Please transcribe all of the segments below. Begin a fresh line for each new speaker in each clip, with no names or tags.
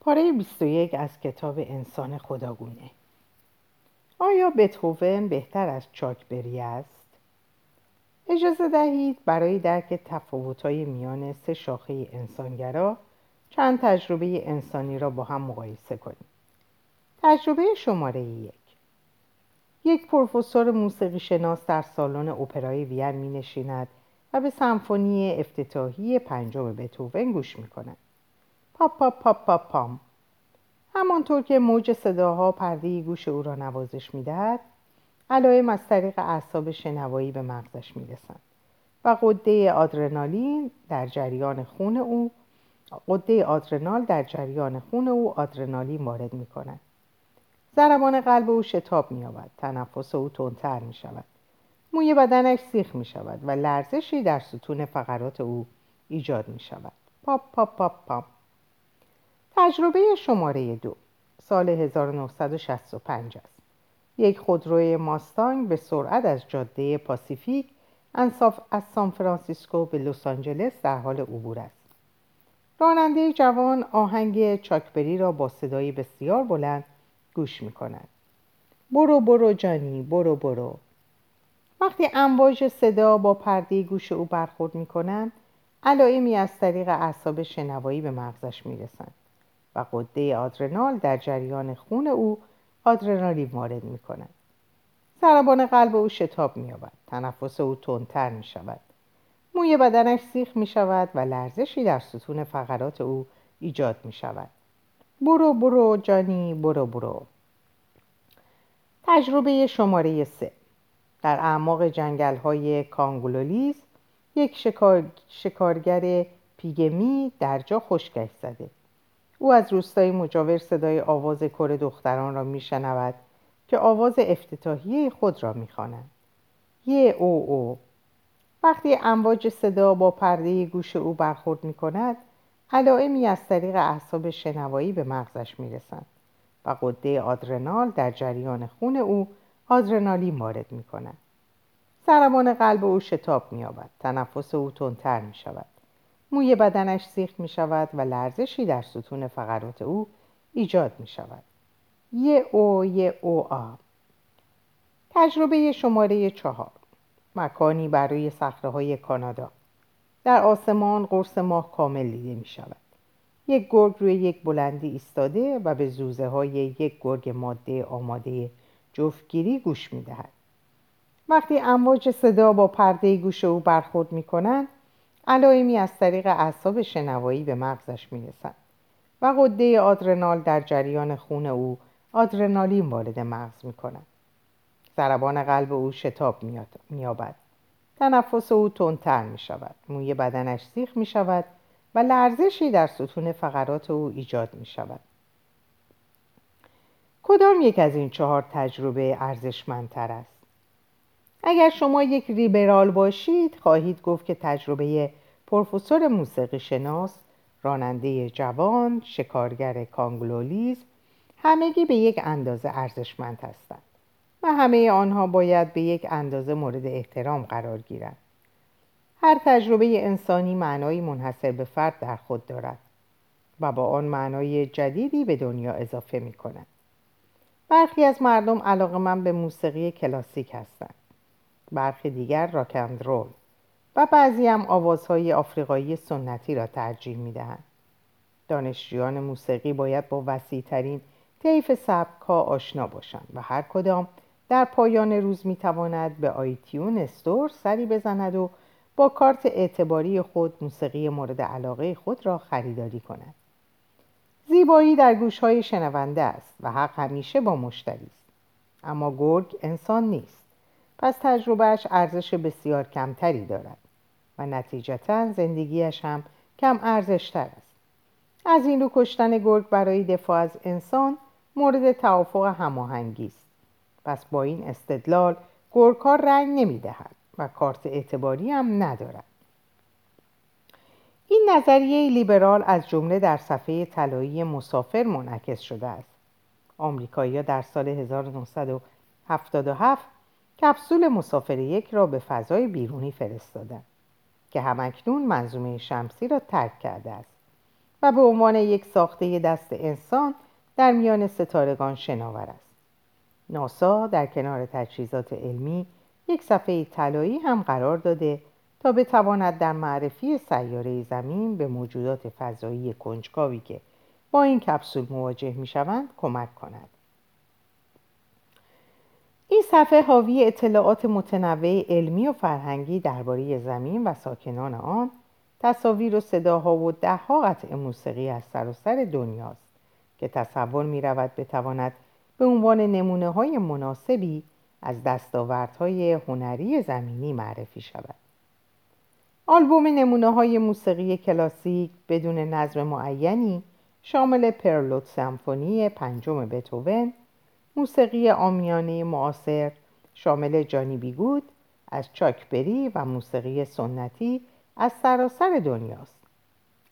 پاره 21 از کتاب انسان خداگونه آیا بتهوون بهتر از چاکبری است؟ اجازه دهید برای درک تفاوت‌های میان سه شاخه انسانگرا چند تجربه انسانی را با هم مقایسه کنیم. تجربه شماره یک یک پروفسور موسیقی شناس در سالن اپرای وین می نشیند و به سمفونی افتتاحی پنجم بتوون گوش می کند. پاپ پاپ پاپ پام همانطور که موج صداها پرده گوش او را نوازش می‌دهد علائم از طریق اعصاب شنوایی به مغزش می‌رسند و قده آدرنالین در جریان خون او قده آدرنال در جریان خون او آدرنالین وارد می کند. ضربان قلب او شتاب می یابد. تنفس او تندتر می شود. موی بدنش سیخ می شود و لرزشی در ستون فقرات او ایجاد می شود. پاپ پاپ پاپ پاپ تجربه شماره دو سال 1965 است. یک خودروی ماستانگ به سرعت از جاده پاسیفیک از سان فرانسیسکو به لس آنجلس در حال عبور است. راننده جوان آهنگ چاک بری را با صدای بسیار بلند گوش می کند. برو برو جانی برو برو وقتی امواج صدا با پرده گوش او برخورد می کنند علائمی از طریق اعصاب شنوایی به مغزش می رسند. و قده آدرنال در جریان خون او آدرنالین وارد می کند. ضربان قلب او شتاب می یابد. تنفس او تندتر می شود. موی بدنش سیخ می شود و لرزشی در ستون فقرات او ایجاد می شود. برو برو جانی برو برو تجربه شماره سه در اعماق جنگل های کانگلولیز یک شکار... شکارگر پیگمی در جا خشکش زده او از روستای مجاور صدای آواز کر دختران را میشنود که آواز افتتاحیه خود را می‌خوانند یه او او وقتی امواج صدا با پرده گوش او برخورد می کند علائمی از طریق اعصاب شنوایی به مغزش می رسند و قده آدرنال در جریان خون او آدرنالین وارد می کند. ضربان قلب او شتاب می آبد. تنفس او تندتر می شود. موی بدنش سیخ می شود و لرزشی در ستون فقرات او ایجاد می شود. یه او یه او آ تجربه شماره چهار مکانی برای های کانادا در آسمان قرص ماه کامل دیده می شود. یک گرگ روی یک بلندی ایستاده و به زوزه های یک گرگ ماده آماده جفتگیری گوش می دهد. وقتی امواج صدا با پرده گوش او برخورد می کنند علائمی از طریق اعصاب شنوایی به مغزش می‌رسند و قده آدرنال در جریان خون او آدرنالین وارد مغز می کند. ضربان قلب او شتاب مییابد. تنفس او تندتر می شود موی بدنش سیخ می شود و لرزشی در ستون فقرات او ایجاد می شود کدام یک از این چهار تجربه ارزشمندتر است؟ اگر شما یک ریبرال باشید خواهید گفت که تجربه پروفسور موسیقی شناس راننده جوان شکارگر کانگلولیز همگی به یک اندازه ارزشمند هستند و همه آنها باید به یک اندازه مورد احترام قرار گیرند هر تجربه انسانی معنایی منحصر به فرد در خود دارد و با آن معنای جدیدی به دنیا اضافه می کند. برخی از مردم علاقه من به موسیقی کلاسیک هستند. برخی دیگر راکندرول و بعضی هم آوازهای آفریقایی سنتی را ترجیح می دهند. دانشجویان موسیقی باید با وسیع ترین طیف سبک ها آشنا باشند و هر کدام در پایان روز می تواند به آیتیون استور سری بزند و با کارت اعتباری خود موسیقی مورد علاقه خود را خریداری کند. زیبایی در گوش های شنونده است و حق همیشه با مشتری است. اما گرگ انسان نیست. پس تجربهش ارزش بسیار کمتری دارد و نتیجتا زندگیش هم کم ارزشتر است. از این رو کشتن گرگ برای دفاع از انسان مورد توافق هماهنگی است. پس با این استدلال گرگها رنگ نمی‌دهد و کارت اعتباری هم ندارد. این نظریه لیبرال از جمله در صفحه طلایی مسافر منعکس شده است. آمریکایی‌ها در سال 1977 کپسول مسافر یک را به فضای بیرونی فرستادند که همکنون منظومه شمسی را ترک کرده است و به عنوان یک ساخته دست انسان در میان ستارگان شناور است ناسا در کنار تجهیزات علمی یک صفحه طلایی هم قرار داده تا بتواند در معرفی سیاره زمین به موجودات فضایی کنجکاوی که با این کپسول مواجه می شوند کمک کند. این صفحه حاوی اطلاعات متنوع علمی و فرهنگی درباره زمین و ساکنان آن تصاویر و صداها و دهها قطع موسیقی از سراسر دنیاست که تصور می رود بتواند به عنوان نمونه های مناسبی از دستاوردهای هنری زمینی معرفی شود. آلبوم نمونه های موسیقی کلاسیک بدون نظم معینی شامل پرلوت سمفونی پنجم بتوون، موسیقی آمیانه معاصر شامل جانی بیگود از چاکبری و موسیقی سنتی از سراسر دنیاست.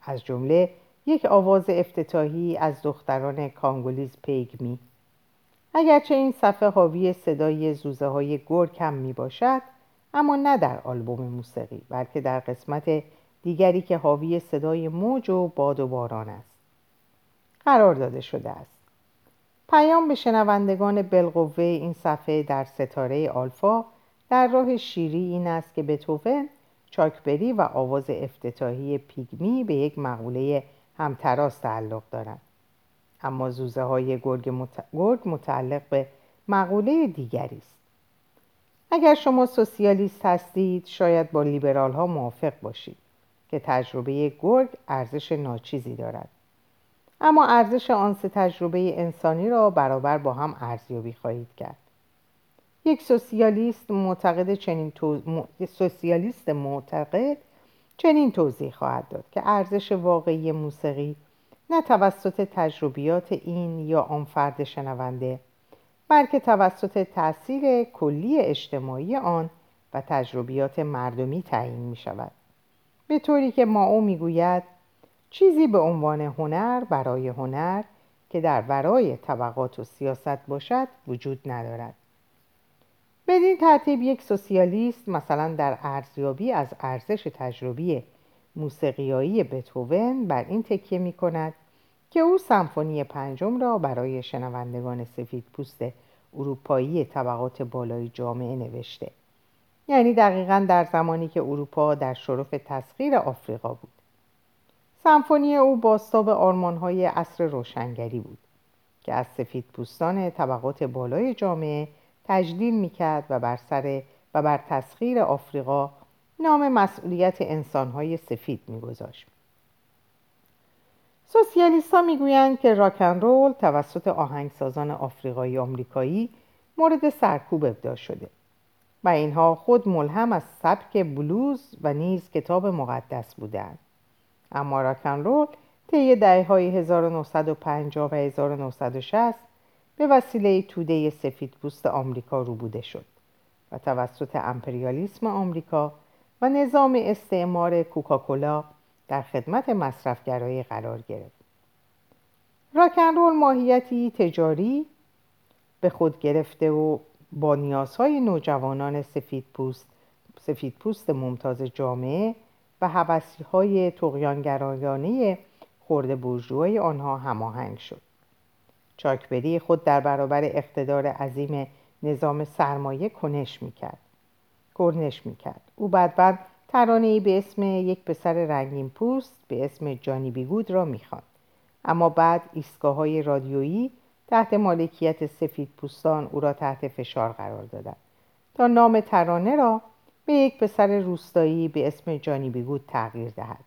از جمله یک آواز افتتاحی از دختران کانگولیز پیگمی اگرچه این صفحه حاوی صدای زوزه های گرگ هم می باشد اما نه در آلبوم موسیقی بلکه در قسمت دیگری که حاوی صدای موج و باد و باران است. قرار داده شده است. پیام به شنوندگان بالقوه این صفحه در ستاره آلفا در راه شیری این است که بتوون چاکبری و آواز افتتاحی پیگمی به یک مقوله همتراز تعلق دارند. اما زوزه های گرگ, متعلق به مقوله دیگری است. اگر شما سوسیالیست هستید شاید با لیبرال ها موافق باشید که تجربه گرگ ارزش ناچیزی دارد. اما ارزش آن سه تجربه انسانی را برابر با هم ارزیابی خواهید کرد. یک سوسیالیست معتقد چنین سوسیالیست معتقد چنین توضیح خواهد داد که ارزش واقعی موسیقی نه توسط تجربیات این یا آن فرد شنونده بلکه توسط تاثیر کلی اجتماعی آن و تجربیات مردمی تعیین می شود به طوری که ما او می گوید چیزی به عنوان هنر برای هنر که در ورای طبقات و سیاست باشد وجود ندارد. بدین ترتیب یک سوسیالیست مثلا در ارزیابی از ارزش تجربی موسیقیایی بتوون بر این تکیه می کند که او سمفونی پنجم را برای شنوندگان سفید پوست اروپایی طبقات بالای جامعه نوشته. یعنی دقیقا در زمانی که اروپا در شرف تسخیر آفریقا بود. سمفونی او باستاب آرمانهای عصر روشنگری بود که از سفید پوستان طبقات بالای جامعه تجلیل می‌کرد و بر سر و بر تسخیر آفریقا نام مسئولیت انسانهای سفید میگذاشت. سوسیالیستها می‌گویند که راکن رول توسط آهنگسازان آفریقایی آمریکایی مورد سرکوب ابدا شده و اینها خود ملهم از سبک بلوز و نیز کتاب مقدس بودند. اما رول طی دهه‌های 1950 و 1960 به وسیله توده سفید پوست آمریکا روبوده شد و توسط امپریالیسم آمریکا و نظام استعمار کوکاکولا در خدمت مصرفگرایی قرار گرفت. راکنرول ماهیتی تجاری به خود گرفته و با نیازهای نوجوانان سفید پوست, سفید پوست ممتاز جامعه و حوثی های تقیانگرایانه خورده برجوهای آنها هماهنگ شد. چاکبری خود در برابر اقتدار عظیم نظام سرمایه کنش می‌کرد. کرنش می‌کرد. او بعد ترانه ای به اسم یک پسر رنگین پوست به اسم جانی بیگود را می‌خواند. اما بعد ایستگاه های رادیویی تحت مالکیت سفید پوستان او را تحت فشار قرار دادند. تا نام ترانه را به یک پسر روستایی به اسم جانی بیگود تغییر دهد.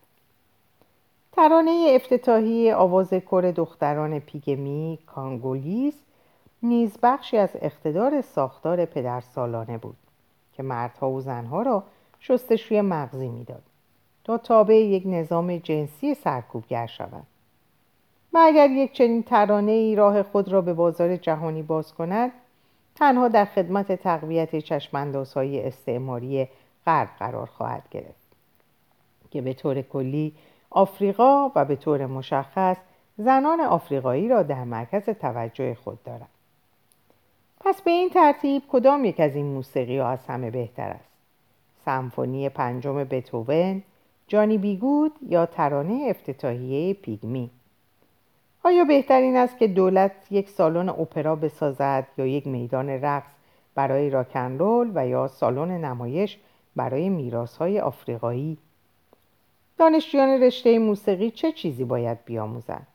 ترانه افتتاحی آواز کر دختران پیگمی کانگولیز نیز بخشی از اقتدار ساختار پدرسالانه بود که مردها و زنها را شستشوی مغزی می‌داد تا تابع یک نظام جنسی سرکوبگر شود و اگر یک چنین ترانه ای راه خود را به بازار جهانی باز کند؟ تنها در خدمت تقویت چشماندازهای استعماری غرب قرار خواهد گرفت که به طور کلی آفریقا و به طور مشخص زنان آفریقایی را در مرکز توجه خود دارد پس به این ترتیب کدام یک از این موسیقی ها از همه بهتر است؟ سمفونی پنجم بتوون جانی بیگود یا ترانه افتتاحیه پیگمی؟ آیا بهترین است که دولت یک سالن اپرا بسازد یا یک میدان رقص برای راکنرول و یا سالن نمایش برای میراث‌های آفریقایی؟ دانشجویان رشته موسیقی چه چیزی باید بیاموزند؟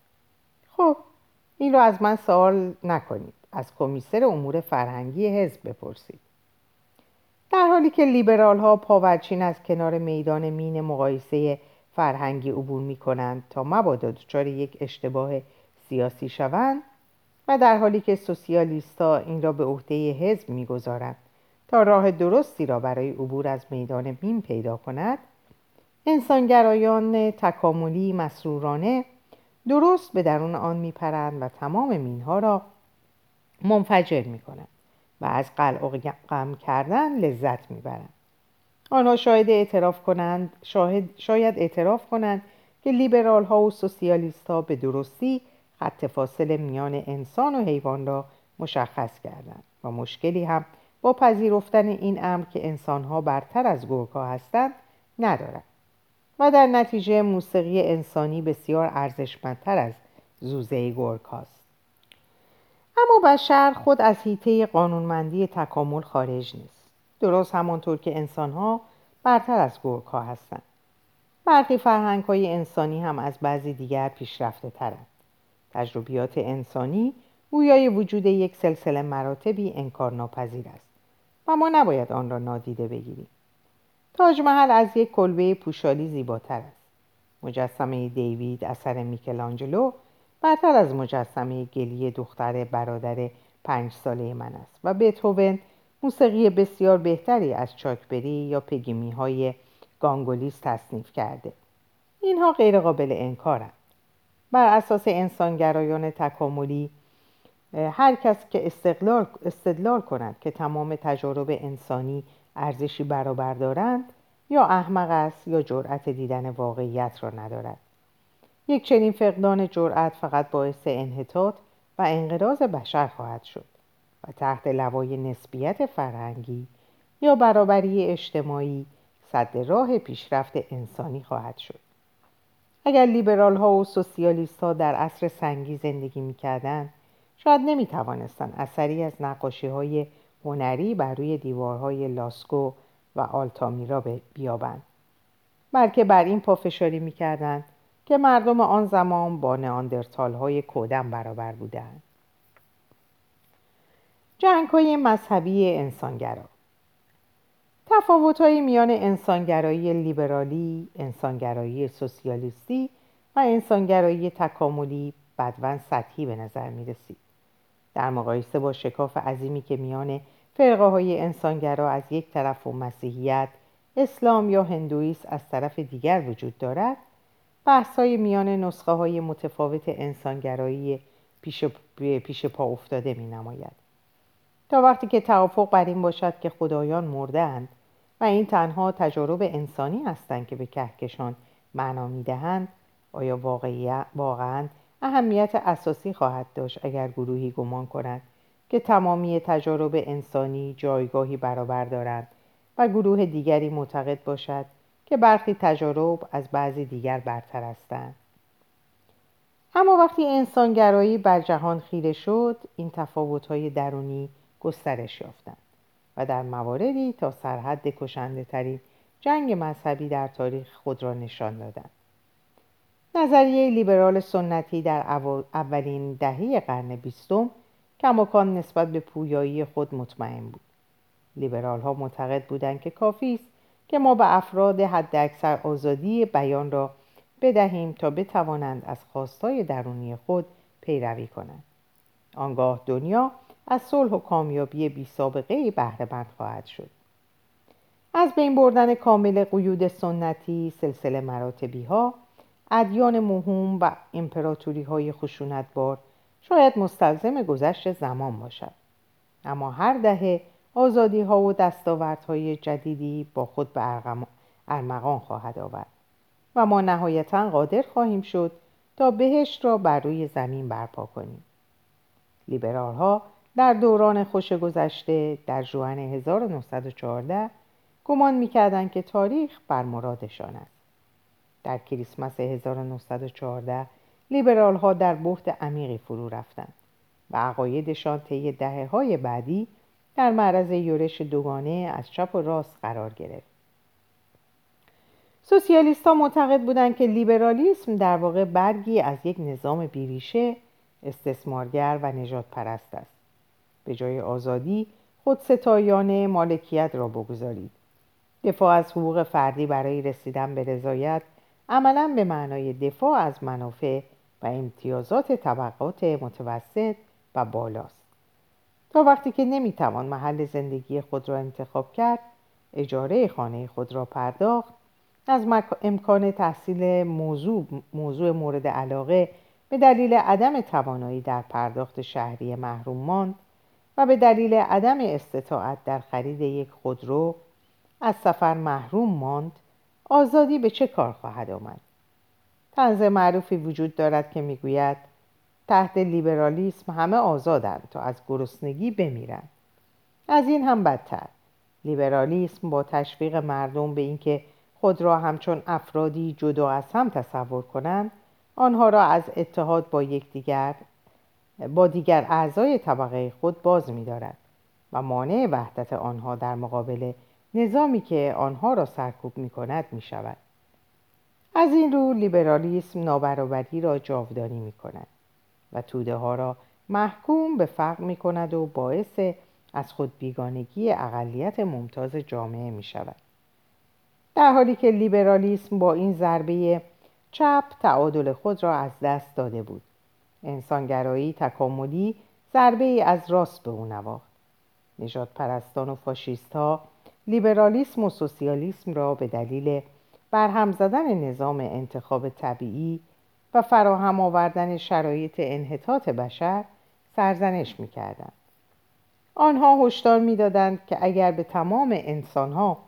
خب این را از من سوال نکنید. از کمیسر امور فرهنگی حزب بپرسید. در حالی که لیبرال ها پاورچین از کنار میدان مین مقایسه فرهنگی عبور می کنند تا مبادا دچار یک اشتباه سیاسی شوند و در حالی که سوسیالیستا این را به عهده حزب می‌گذارند تا راه درستی را برای عبور از میدان مین پیدا کند انسانگرایان تکاملی مسرورانه درست به درون آن میپرند و تمام مینها را منفجر می‌کنند و از قلع غم کردن لذت می‌برند. آنها شاید اعتراف کنند شاید اعتراف کنند که لیبرال ها و سوسیالیست ها به درستی خط فاصله میان انسان و حیوان را مشخص کردند و مشکلی هم با پذیرفتن این امر که انسان ها برتر از گرگ ها هستند ندارند و در نتیجه موسیقی انسانی بسیار ارزشمندتر از زوزه گرگ هاست. اما بشر خود از حیطه قانونمندی تکامل خارج نیست. درست همانطور که انسان ها برتر از گرگ هستند. برخی فرهنگ های انسانی هم از بعضی دیگر پیشرفته ترند. تجربیات انسانی گویای وجود یک سلسله مراتبی انکارناپذیر است و ما نباید آن را نادیده بگیریم. تاج محل از یک کلبه پوشالی زیباتر است. مجسمه دیوید اثر میکلانجلو برتر از مجسمه گلی دختر برادر پنج ساله من است و بتهوون موسیقی بسیار بهتری از چاکبری یا پگیمی های گانگولیس تصنیف کرده. اینها غیرقابل انکارند. بر اساس انسانگرایان تکاملی هر کس که استقلال استدلال کند که تمام تجارب انسانی ارزشی برابر دارند یا احمق است یا جرأت دیدن واقعیت را ندارد. یک چنین فقدان جرأت فقط باعث انحطاط و انقراض بشر خواهد شد و تحت لوای نسبیت فرهنگی یا برابری اجتماعی صد راه پیشرفت انسانی خواهد شد. اگر لیبرال ها و سوسیالیست ها در عصر سنگی زندگی می کردن، شاید نمی توانستن اثری از نقاشی های هنری بر روی دیوارهای لاسکو و آلتامیرا بیابند. بلکه بر این پافشاری می‌کردند که مردم آن زمان با نئاندرتال های کودن برابر بودند. جنگ های مذهبی انسانگرا تفاوت های میان انسانگرایی لیبرالی، انسانگرایی سوسیالیستی و انسانگرایی تکاملی بدون سطحی به نظر می رسید. در مقایسه با شکاف عظیمی که میان فرقه های انسانگرا از یک طرف و مسیحیت، اسلام یا هندویس از طرف دیگر وجود دارد بحث های میان نسخه های متفاوت انسانگرایی پیش, پیش پا افتاده می نماید. تا وقتی که توافق بر این باشد که خدایان مردهاند و این تنها تجارب انسانی هستند که به کهکشان معنا می‌دهند. آیا واقعا اهمیت اساسی خواهد داشت اگر گروهی گمان کند که تمامی تجارب انسانی جایگاهی برابر دارند و گروه دیگری معتقد باشد که برخی تجارب از بعضی دیگر برتر هستند؟ اما وقتی انسانگرایی بر جهان خیره شد این تفاوت‌های درونی گسترش یافتند. و در مواردی تا سرحد کشنده ترین جنگ مذهبی در تاریخ خود را نشان دادند. نظریه لیبرال سنتی در اولین دهه قرن بیستم کماکان نسبت به پویایی خود مطمئن بود. لیبرال ها معتقد بودند که کافی است که ما به افراد حداکثر آزادی بیان را بدهیم تا بتوانند از خواستای درونی خود پیروی کنند. آنگاه دنیا از صلح و کامیابی بی سابقه بهره خواهد شد. از بین بردن کامل قیود سنتی سلسله مراتبی ها ادیان مهم و امپراتوری های خشونتبار شاید مستلزم گذشت زمان باشد. اما هر دهه آزادی ها و های جدیدی با خود به ارمغان خواهد آورد و ما نهایتا قادر خواهیم شد تا بهشت را بر روی زمین برپا کنیم. لیبرال ها در دوران خوش گذشته در جوان 1914 گمان می‌کردند که تاریخ بر مرادشان است در کریسمس 1914 لیبرال ها در بحت عمیقی فرو رفتند و عقایدشان طی دهه های بعدی در معرض یورش دوگانه از چپ و راست قرار گرفت. سوسیالیست ها معتقد بودند که لیبرالیسم در واقع برگی از یک نظام بیریشه استثمارگر و نجات پرست است. به جای آزادی خود ستایانه مالکیت را بگذارید. دفاع از حقوق فردی برای رسیدن به رضایت عملا به معنای دفاع از منافع و امتیازات طبقات متوسط و بالاست. تا وقتی که نمی‌توان محل زندگی خود را انتخاب کرد اجاره خانه خود را پرداخت از امکان تحصیل موضوع, موضوع مورد علاقه به دلیل عدم توانایی در پرداخت شهری محروم ماند و به دلیل عدم استطاعت در خرید یک خودرو از سفر محروم ماند آزادی به چه کار خواهد آمد؟ طنز معروفی وجود دارد که می‌گوید تحت لیبرالیسم همه آزادند تا از گرسنگی بمیرند. از این هم بدتر. لیبرالیسم با تشویق مردم به اینکه خود را همچون افرادی جدا از هم تصور کنند آنها را از اتحاد با یکدیگر با دیگر اعضای طبقه خود باز می‌دارد و مانع وحدت آنها در مقابل نظامی که آنها را سرکوب می کند می شود. از این رو لیبرالیسم نابرابری را جاودانی می کند و توده ها را محکوم به فقر می کند و باعث از خود بیگانگی اقلیت ممتاز جامعه می شود. در حالی که لیبرالیسم با این ضربه چپ تعادل خود را از دست داده بود انسانگرایی تکاملی ضربه ای از راست به او نواخت. نجات پرستان و فاشیست ها لیبرالیسم و سوسیالیسم را به دلیل برهم زدن نظام انتخاب طبیعی و فراهم آوردن شرایط انحطاط بشر سرزنش می‌کردند. آنها هشدار می‌دادند که اگر به تمام انسانها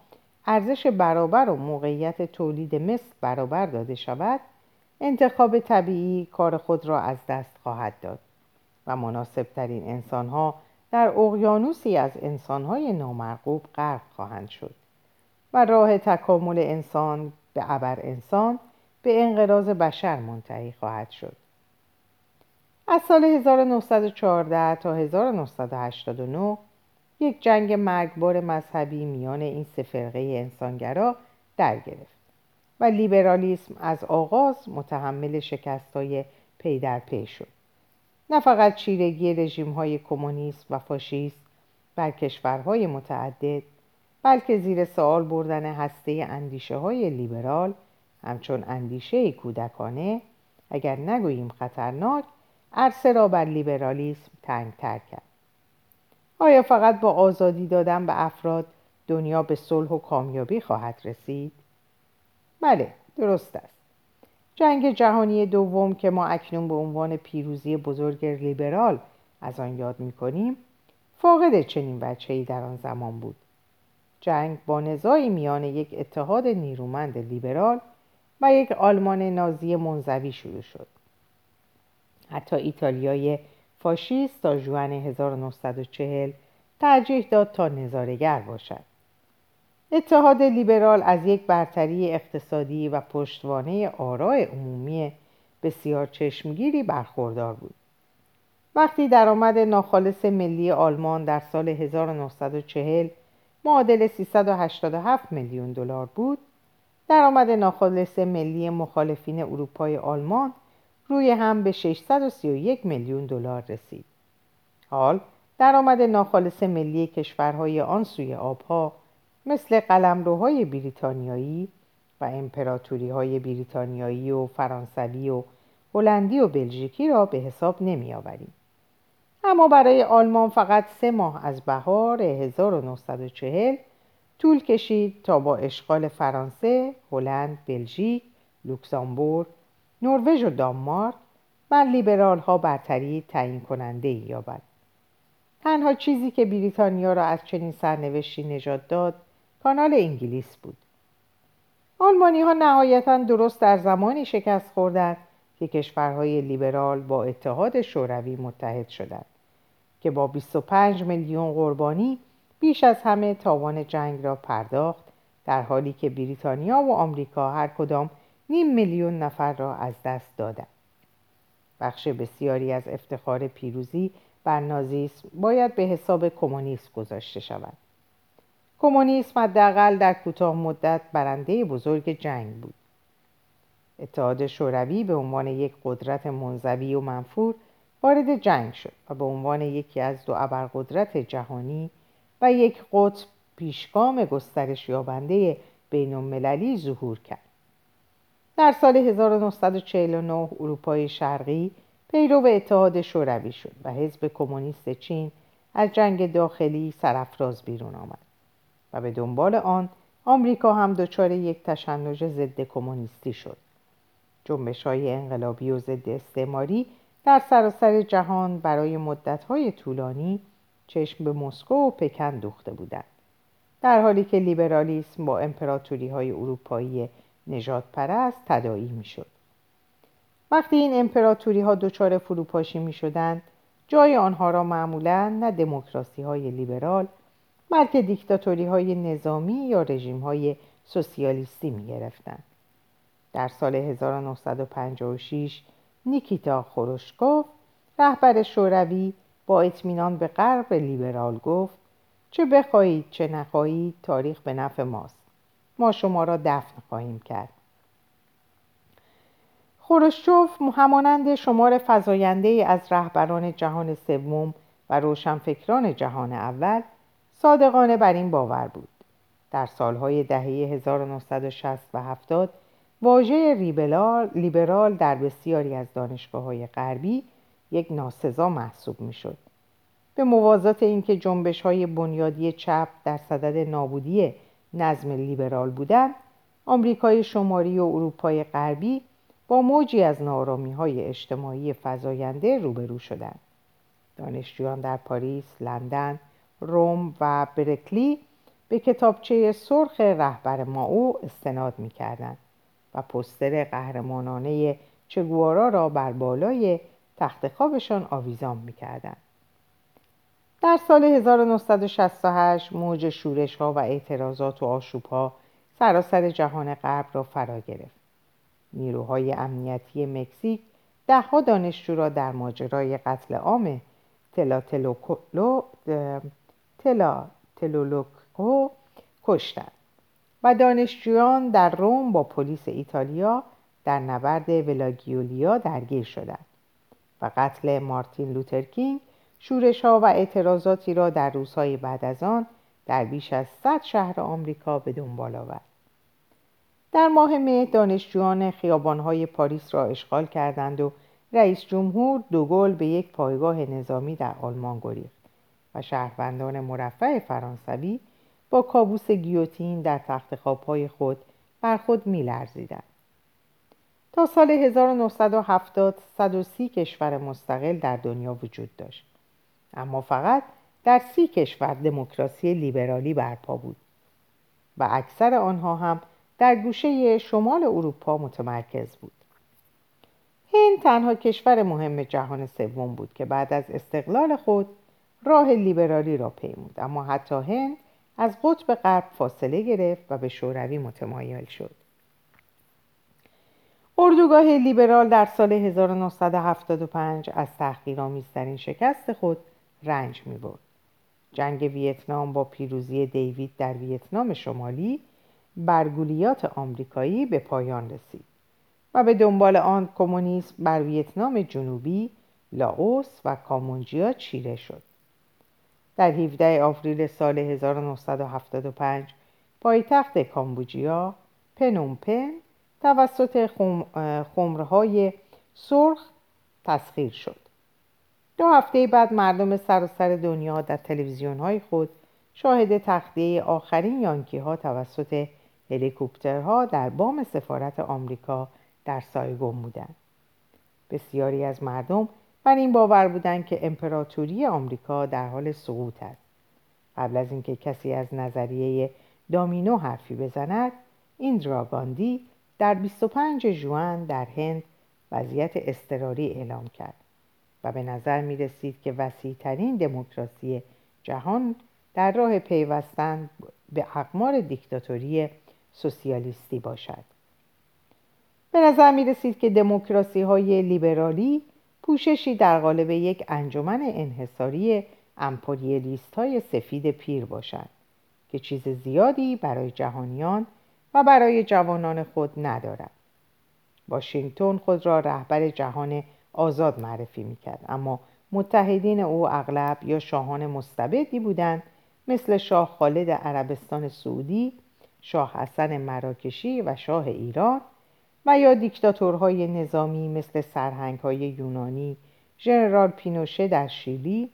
ارزش برابر و موقعیت تولید مثل برابر داده شود انتخاب طبیعی کار خود را از دست خواهد داد و مناسب ترین انسانها در اقیانوسی از انسانهای نامرغوب غرق خواهند شد و راه تکامل انسان به ابر انسان به انقراض بشر منتهی خواهد شد. از سال 1914 تا 1989 یک جنگ مرگبار مذهبی میان این سه فرقه انسانگرا در گرفت. و لیبرالیسم از آغاز متحمل شکست های پی در پی شد نه فقط چیرگی رژیم های کمونیست و فاشیست بر کشورهای متعدد بلکه زیر سوال بردن هسته اندیشه های لیبرال همچون اندیشه کودکانه اگر نگوییم خطرناک عرصه را بر لیبرالیسم تنگ تر کرد آیا فقط با آزادی دادن به افراد دنیا به صلح و کامیابی خواهد رسید؟ بله درست است. جنگ جهانی دوم که ما اکنون به عنوان پیروزی بزرگ لیبرال از آن یاد می کنیم فاقد چنین ای در آن زمان بود. جنگ با نزاعی میان یک اتحاد نیرومند لیبرال و یک آلمان نازی منزوی شروع شد. حتی ایتالیای فاشیست تا جوان 1940 ترجیح داد تا نظارگر باشد. اتحاد لیبرال از یک برتری اقتصادی و پشتوانه آراء عمومی بسیار چشمگیری برخوردار بود وقتی درآمد ناخالص ملی آلمان در سال 1940 معادل 387 میلیون دلار بود درآمد ناخالص ملی مخالفین اروپای آلمان روی هم به 631 میلیون دلار رسید. حال درآمد ناخالص ملی کشورهای آن سوی آبها مثل قلمروهای بریتانیایی و امپراتوری های بریتانیایی و فرانسوی و هلندی و بلژیکی را به حساب نمی آوریم. اما برای آلمان فقط سه ماه از بهار 1940 طول کشید تا با اشغال فرانسه، هلند، بلژیک، لوکزامبورگ نروژ و دانمارک بر لیبرال ها برتری تعیین کننده یابد تنها چیزی که بریتانیا را از چنین سرنوشتی نجات داد کانال انگلیس بود. آلمانی ها نهایتا درست در زمانی شکست خوردند که کشورهای لیبرال با اتحاد شوروی متحد شدند که با 25 میلیون قربانی بیش از همه تاوان جنگ را پرداخت در حالی که بریتانیا و آمریکا هر کدام نیم میلیون نفر را از دست دادند. بخش بسیاری از افتخار پیروزی بر نازیسم باید به حساب کمونیسم گذاشته شود. کمونیسم حداقل در کوتاه مدت برنده بزرگ جنگ بود. اتحاد شوروی به عنوان یک قدرت منزوی و منفور وارد جنگ شد و به عنوان یکی از دو ابرقدرت جهانی و یک قطب پیشگام گسترش یابنده بین المللی ظهور کرد. در سال 1949 اروپای شرقی پیرو اتحاد شوروی شد و حزب کمونیست چین از جنگ داخلی سرافراز بیرون آمد. به دنبال آن آمریکا هم دچار یک تشنج ضد کمونیستی شد جنبش های انقلابی و ضد استعماری در سراسر جهان برای مدتهای طولانی چشم به مسکو و پکن دوخته بودند در حالی که لیبرالیسم با امپراتوری های اروپایی نجات پرست تدایی می شد. وقتی این امپراتوری ها دچار فروپاشی می شدند جای آنها را معمولا نه دموکراسی های لیبرال بلکه دیکتاتوری های نظامی یا رژیم های سوسیالیستی می گرفتند. در سال 1956 نیکیتا خروشکوف رهبر شوروی با اطمینان به غرب لیبرال گفت چه بخواهید چه نخواهید تاریخ به نفع ماست ما شما را دفن خواهیم کرد خروشچوف همانند شمار فزاینده از رهبران جهان سوم و روشنفکران جهان اول صادقانه بر این باور بود در سالهای دهه 1960 و 70 واژه لیبرال در بسیاری از دانشگاه های غربی یک ناسزا محسوب می شد. به موازات اینکه جنبش های بنیادی چپ در صدد نابودی نظم لیبرال بودند آمریکای شمالی و اروپای غربی با موجی از نارامی های اجتماعی فزاینده روبرو شدند دانشجویان در پاریس، لندن، روم و برکلی به کتابچه سرخ رهبر ماو استناد می کردند و پستر قهرمانانه چگوارا را بر بالای تخت خوابشان آویزان می کردند. در سال 1968 موج شورش ها و اعتراضات و آشوب ها سراسر جهان غرب را فرا گرفت. نیروهای امنیتی مکزیک دهها دانشجو را در ماجرای قتل عام تلاتلوکو تلولوکو کشتند و دانشجویان در روم با پلیس ایتالیا در نبرد ولاگیولیا درگیر شدند و قتل مارتین لوترکینگ شورش ها و اعتراضاتی را در روزهای بعد از آن در بیش از 100 شهر آمریکا به دنبال آورد. در ماه مه دانشجویان خیابانهای پاریس را اشغال کردند و رئیس جمهور دوگل به یک پایگاه نظامی در آلمان گریخت و شهروندان مرفع فرانسوی با کابوس گیوتین در تخت خوابهای خود بر خود میلرزیدند. تا سال 1970 130 کشور مستقل در دنیا وجود داشت. اما فقط در سی کشور دموکراسی لیبرالی برپا بود و اکثر آنها هم در گوشه شمال اروپا متمرکز بود هند تنها کشور مهم جهان سوم بود که بعد از استقلال خود راه لیبرالی را پیمود اما حتی هند از قطب غرب فاصله گرفت و به شوروی متمایل شد اردوگاه لیبرال در سال 1975 از تحقیرآمیزترین شکست خود رنج می برد. جنگ ویتنام با پیروزی دیوید در ویتنام شمالی برگولیات آمریکایی به پایان رسید و به دنبال آن کمونیسم بر ویتنام جنوبی، لاوس و کامونجیا چیره شد. در 17 آوریل سال 1975 پایتخت کامبوجیا پنومپن توسط خمرهای سرخ تسخیر شد. دو هفته بعد مردم سراسر دنیا در تلویزیون های خود شاهد تخلیه آخرین یانکی ها توسط هلیکوپترها در بام سفارت آمریکا در سایگون بودند. بسیاری از مردم بر این باور بودند که امپراتوری آمریکا در حال سقوط است. قبل از اینکه کسی از نظریه دامینو حرفی بزند، این دراگاندی در 25 جوان در هند وضعیت اضطراری اعلام کرد. و به نظر می رسید که وسیع ترین دموکراسی جهان در راه پیوستن به اقمار دیکتاتوری سوسیالیستی باشد به نظر می رسید که دموکراسی های لیبرالی پوششی در قالب یک انجمن انحصاری امپریالیست های سفید پیر باشند که چیز زیادی برای جهانیان و برای جوانان خود ندارد. واشنگتن خود را رهبر جهان آزاد معرفی می‌کرد اما متحدین او اغلب یا شاهان مستبدی بودند مثل شاه خالد عربستان سعودی شاه حسن مراکشی و شاه ایران و یا دیکتاتورهای نظامی مثل سرهنگهای یونانی ژنرال پینوشه در شیلی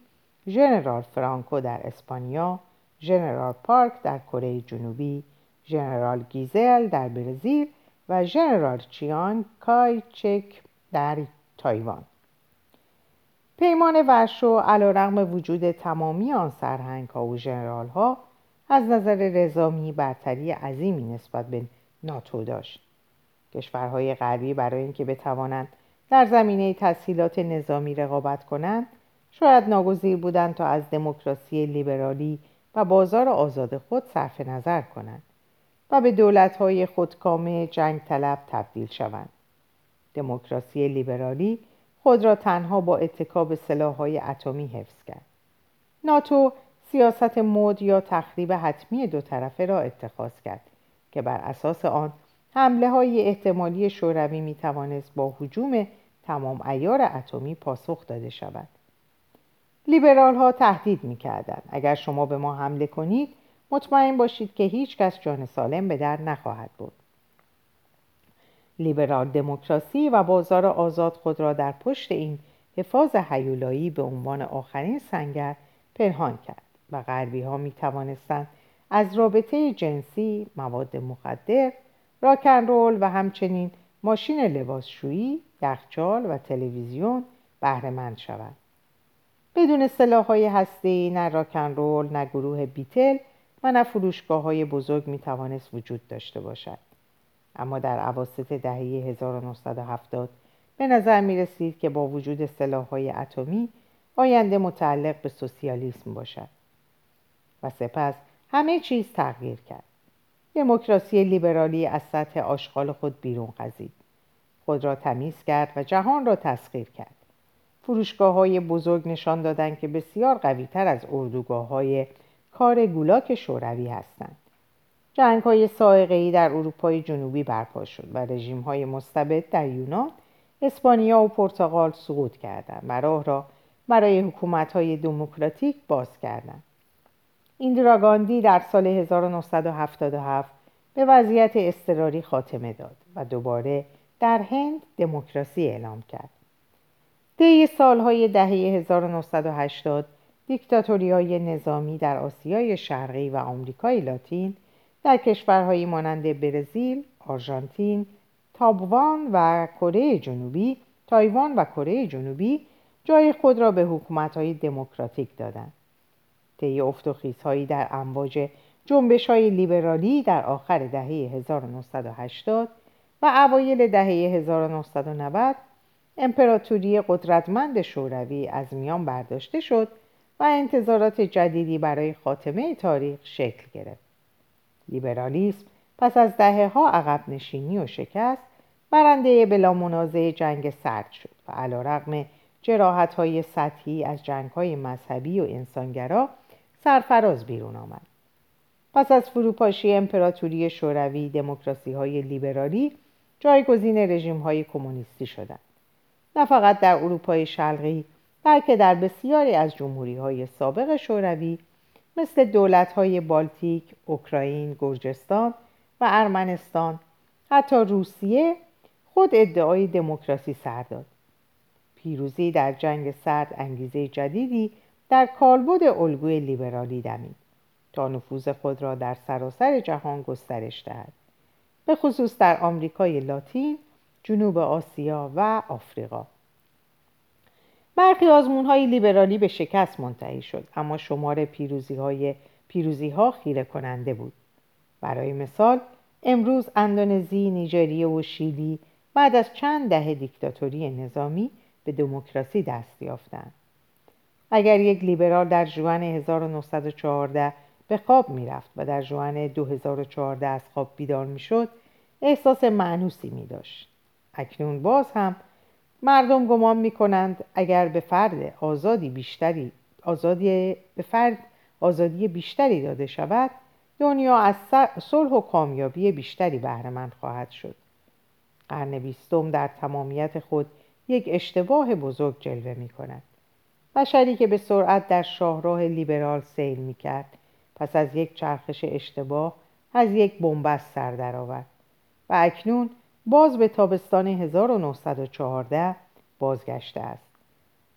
ژنرال فرانکو در اسپانیا ژنرال پارک در کره جنوبی ژنرال گیزل در برزیل و ژنرال چیان کای چک در تایوان. پیمان ورشو علیرغم وجود تمامی آن سرهنگ ها و ژنرال ها از نظر رزامی برتری عظیمی نسبت به ناتو داشت. کشورهای غربی برای اینکه بتوانند در زمینه تسهیلات نظامی رقابت کنند شاید ناگزیر بودند تا از دموکراسی لیبرالی و بازار آزاد خود صرف نظر کنند و به دولتهای خودکامه جنگ طلب تبدیل شوند. دموکراسی لیبرالی خود را تنها با اتکاب سلاحهای اتمی حفظ کرد. ناتو سیاست مد یا تخریب حتمی دو طرفه را اتخاذ کرد که بر اساس آن حمله های احتمالی شوروی می توانست با حجوم تمام ایار اتمی پاسخ داده شود لیبرال ها تهدید می کردن. اگر شما به ما حمله کنید مطمئن باشید که هیچ کس جان سالم به در نخواهد بود لیبرال دموکراسی و بازار آزاد خود را در پشت این حفاظ حیولایی به عنوان آخرین سنگر پنهان کرد و غربی ها می توانستند از رابطه جنسی، مواد مخدر، راکن و همچنین ماشین لباسشویی، یخچال و تلویزیون بهرهمند شوند. بدون سلاحهای هسته‌ای نه راکن رول نه گروه بیتل و نه فروشگاه های بزرگ می توانست وجود داشته باشد. اما در عواسط دهه 1970 به نظر می رسید که با وجود های اتمی آینده متعلق به سوسیالیسم باشد و سپس همه چیز تغییر کرد دموکراسی لیبرالی از سطح آشغال خود بیرون خزید خود را تمیز کرد و جهان را تسخیر کرد. فروشگاه های بزرگ نشان دادند که بسیار قوی تر از اردوگاه های کار گولاک شوروی هستند. جنگ های ای در اروپای جنوبی برپا شد و رژیم های مستبد در یونان اسپانیا و پرتغال سقوط کردند و راه را برای حکومت های دموکراتیک باز کردند. ایندراگاندی در سال 1977 به وضعیت اضطراری خاتمه داد و دوباره در هند دموکراسی اعلام کرد. طی سالهای دهه 1980 دیکتاتوری های نظامی در آسیای شرقی و آمریکای لاتین در کشورهایی مانند برزیل، آرژانتین، تابوان و کره جنوبی، تایوان و کره جنوبی جای خود را به حکومت‌های دموکراتیک دادند. طی افت و در امواج جنبش های لیبرالی در آخر دهه 1980 و اوایل دهه 1990 امپراتوری قدرتمند شوروی از میان برداشته شد و انتظارات جدیدی برای خاتمه تاریخ شکل گرفت. لیبرالیسم پس از دهه ها عقب نشینی و شکست برنده بلا منازع جنگ سرد شد و علا رقم جراحت های سطحی از جنگ های مذهبی و انسانگرا سرفراز بیرون آمد. پس از فروپاشی امپراتوری شوروی دموکراسی های لیبرالی جایگزین رژیم های کمونیستی شدند. نه فقط در اروپای شرقی بلکه در بسیاری از جمهوری های سابق شوروی مثل دولت های بالتیک، اوکراین، گرجستان و ارمنستان حتی روسیه خود ادعای دموکراسی سر داد. پیروزی در جنگ سرد انگیزه جدیدی در کالبد الگوی لیبرالی دمید تا نفوذ خود را در سراسر جهان گسترش دهد. به خصوص در آمریکای لاتین جنوب آسیا و آفریقا. برخی آزمون های لیبرالی به شکست منتهی شد اما شمار پیروزی, های پیروزی ها خیره کننده بود. برای مثال امروز اندونزی، نیجریه و شیلی بعد از چند دهه دیکتاتوری نظامی به دموکراسی دست یافتند. اگر یک لیبرال در جوان 1914 به خواب می‌رفت و در جوان 2014 از خواب بیدار می‌شد احساس معنوسی می داشت. اکنون باز هم مردم گمان می کنند اگر به فرد آزادی بیشتری آزادی به فرد آزادی بیشتری داده شود دنیا از صلح و کامیابی بیشتری بهرهمند خواهد شد قرن بیستم در تمامیت خود یک اشتباه بزرگ جلوه می کند بشری که به سرعت در شاهراه لیبرال سیل می کرد پس از یک چرخش اشتباه از یک بنبست سر درآورد. و اکنون باز به تابستان 1914 بازگشته است.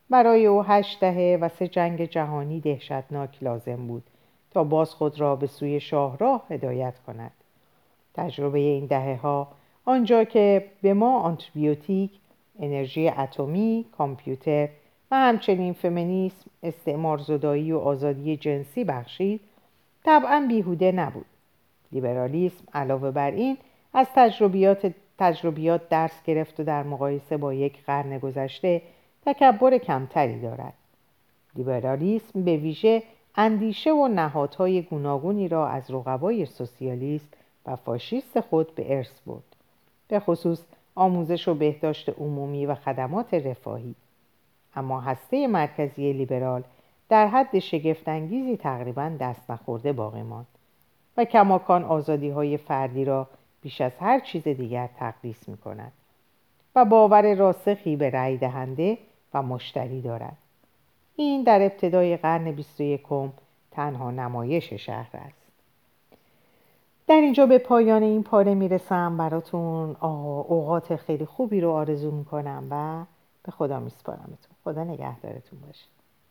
برای او هشت دهه و سه جنگ جهانی دهشتناک لازم بود تا باز خود را به سوی شاهراه هدایت کند. تجربه این دهه ها آنجا که به ما آنتیبیوتیک انرژی اتمی کامپیوتر و همچنین فمینیسم استعمار زدایی و آزادی جنسی بخشید طبعا بیهوده نبود. لیبرالیسم علاوه بر این از تجربیات تجربیات درس گرفت و در مقایسه با یک قرن گذشته تکبر کمتری دارد. لیبرالیسم به ویژه اندیشه و نهادهای گوناگونی را از رقبای سوسیالیست و فاشیست خود به ارث برد. به خصوص آموزش و بهداشت عمومی و خدمات رفاهی. اما هسته مرکزی لیبرال در حد شگفتانگیزی تقریبا دست نخورده باقی ماند و کماکان آزادی های فردی را بیش از هر چیز دیگر تقدیس می کند و باور راسخی به رأی دهنده و مشتری دارد. این در ابتدای قرن 21 تنها نمایش شهر است. در اینجا به پایان این پاره می‌رسم. براتون اوقات خیلی خوبی رو آرزو می‌کنم و به خدا میسپارمتون. خدا نگهدارتون باشه.